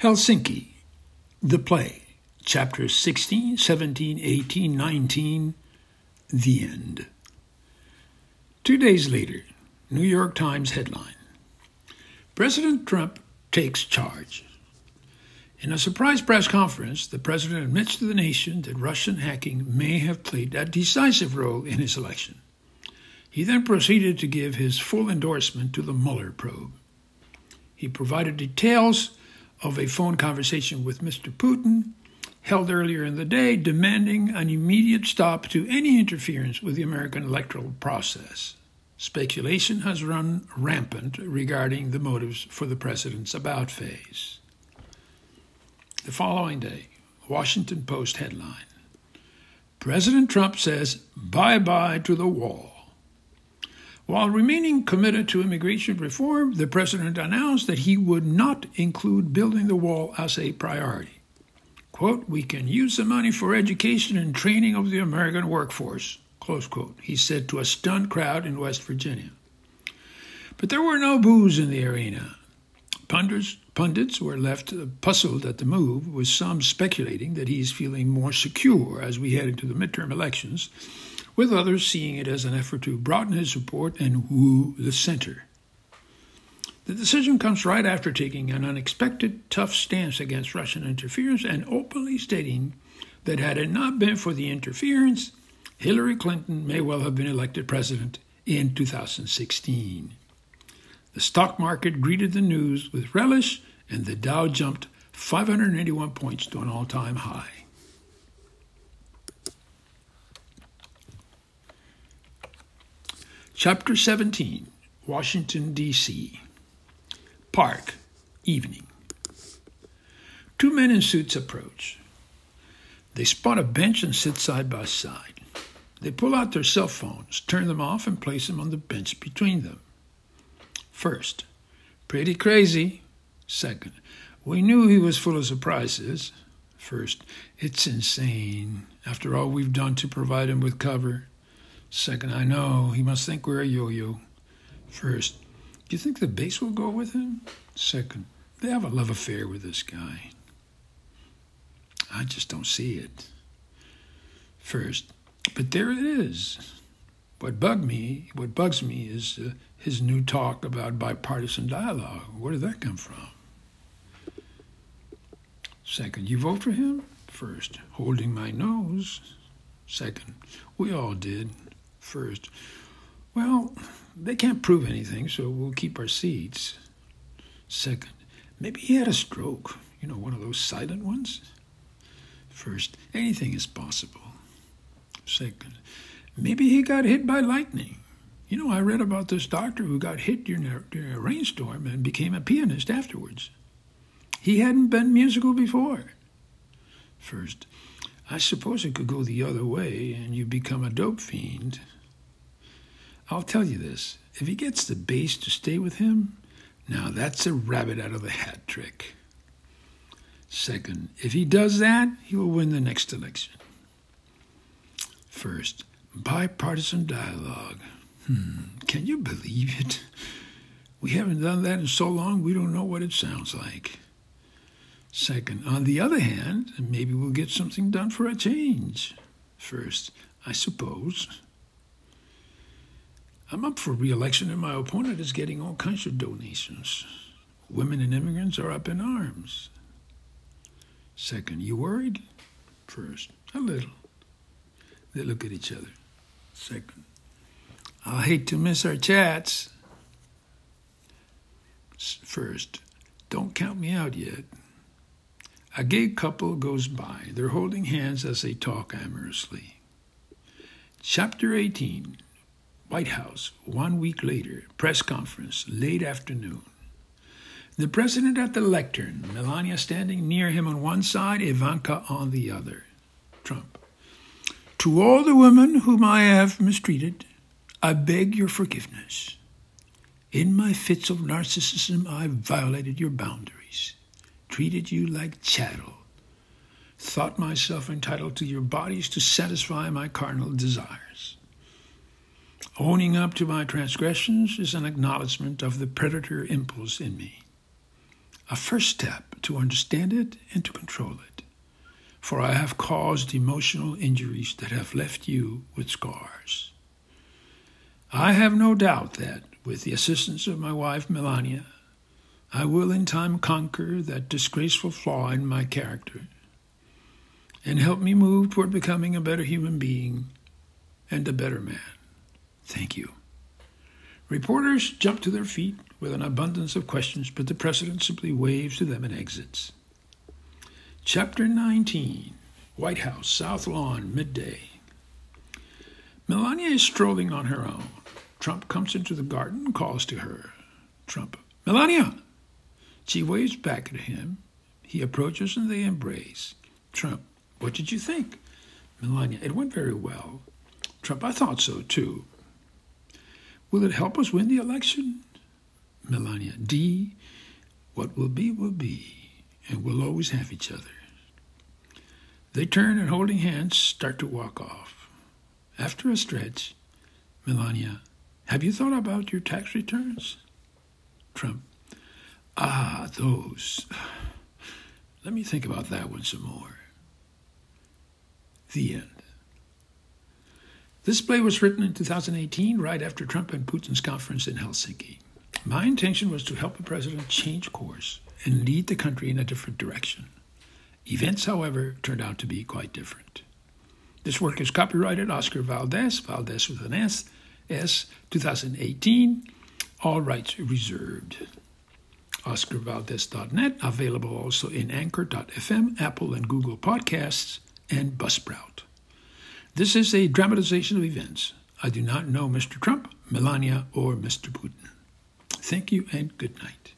Helsinki, the play, chapters 16, 17, 18, 19, the end. Two days later, New York Times headline President Trump takes charge. In a surprise press conference, the president admits to the nation that Russian hacking may have played a decisive role in his election. He then proceeded to give his full endorsement to the Mueller probe. He provided details of a phone conversation with Mr. Putin held earlier in the day demanding an immediate stop to any interference with the American electoral process. Speculation has run rampant regarding the motives for the president's about phase. The following day, Washington Post headline President Trump says bye bye to the wall. While remaining committed to immigration reform, the president announced that he would not include building the wall as a priority. Quote, we can use the money for education and training of the American workforce, close quote, he said to a stunned crowd in West Virginia. But there were no boos in the arena. Pundits, pundits were left puzzled at the move, with some speculating that he's feeling more secure as we head into the midterm elections with others seeing it as an effort to broaden his support and woo the center. The decision comes right after taking an unexpected, tough stance against Russian interference and openly stating that had it not been for the interference, Hillary Clinton may well have been elected president in 2016. The stock market greeted the news with relish, and the Dow jumped 581 points to an all time high. Chapter 17 Washington, D.C. Park, evening. Two men in suits approach. They spot a bench and sit side by side. They pull out their cell phones, turn them off, and place them on the bench between them. First, pretty crazy. Second, we knew he was full of surprises. First, it's insane. After all we've done to provide him with cover. Second, I know he must think we're a yo yo. First, do you think the base will go with him? Second, they have a love affair with this guy. I just don't see it. First, but there it is. What bugged me, what bugs me, is uh, his new talk about bipartisan dialogue. Where did that come from? Second, you vote for him? First, holding my nose. Second, we all did first. Well, they can't prove anything, so we'll keep our seats. Second, maybe he had a stroke, you know, one of those silent ones. First, anything is possible. Second, maybe he got hit by lightning. You know, I read about this doctor who got hit during a, during a rainstorm and became a pianist afterwards. He hadn't been musical before. First, I suppose it could go the other way and you become a dope fiend. I'll tell you this if he gets the base to stay with him, now that's a rabbit out of the hat trick. Second, if he does that, he will win the next election. First, bipartisan dialogue. Hmm, can you believe it? We haven't done that in so long we don't know what it sounds like. Second, on the other hand, maybe we'll get something done for a change. First, I suppose. I'm up for re-election and my opponent is getting all kinds of donations. Women and immigrants are up in arms. Second, you worried? First, a little. They look at each other. Second, I'll hate to miss our chats. First, don't count me out yet. A gay couple goes by. They're holding hands as they talk amorously. Chapter 18 White House, one week later, press conference, late afternoon. The president at the lectern, Melania standing near him on one side, Ivanka on the other. Trump. To all the women whom I have mistreated, I beg your forgiveness. In my fits of narcissism, I violated your boundaries, treated you like chattel, thought myself entitled to your bodies to satisfy my carnal desires. Owning up to my transgressions is an acknowledgement of the predator impulse in me. A first step to understand it and to control it. For I have caused emotional injuries that have left you with scars. I have no doubt that, with the assistance of my wife Melania, I will in time conquer that disgraceful flaw in my character and help me move toward becoming a better human being and a better man. Thank you. Reporters jump to their feet with an abundance of questions, but the president simply waves to them and exits. Chapter 19 White House, South Lawn, midday. Melania is strolling on her own. Trump comes into the garden and calls to her. Trump, Melania! She waves back at him. He approaches and they embrace. Trump, what did you think? Melania, it went very well. Trump, I thought so too. Will it help us win the election? Melania, D, what will be, will be, and we'll always have each other. They turn and holding hands start to walk off. After a stretch, Melania, have you thought about your tax returns? Trump, ah, those. Let me think about that one some more. The end. This play was written in 2018, right after Trump and Putin's conference in Helsinki. My intention was to help the president change course and lead the country in a different direction. Events, however, turned out to be quite different. This work is copyrighted Oscar Valdes, Valdes with an S, S, 2018, all rights reserved. OscarValdes.net, available also in Anchor.fm, Apple and Google Podcasts, and Buzzsprout. This is a dramatization of events. I do not know Mr. Trump, Melania, or Mr. Putin. Thank you and good night.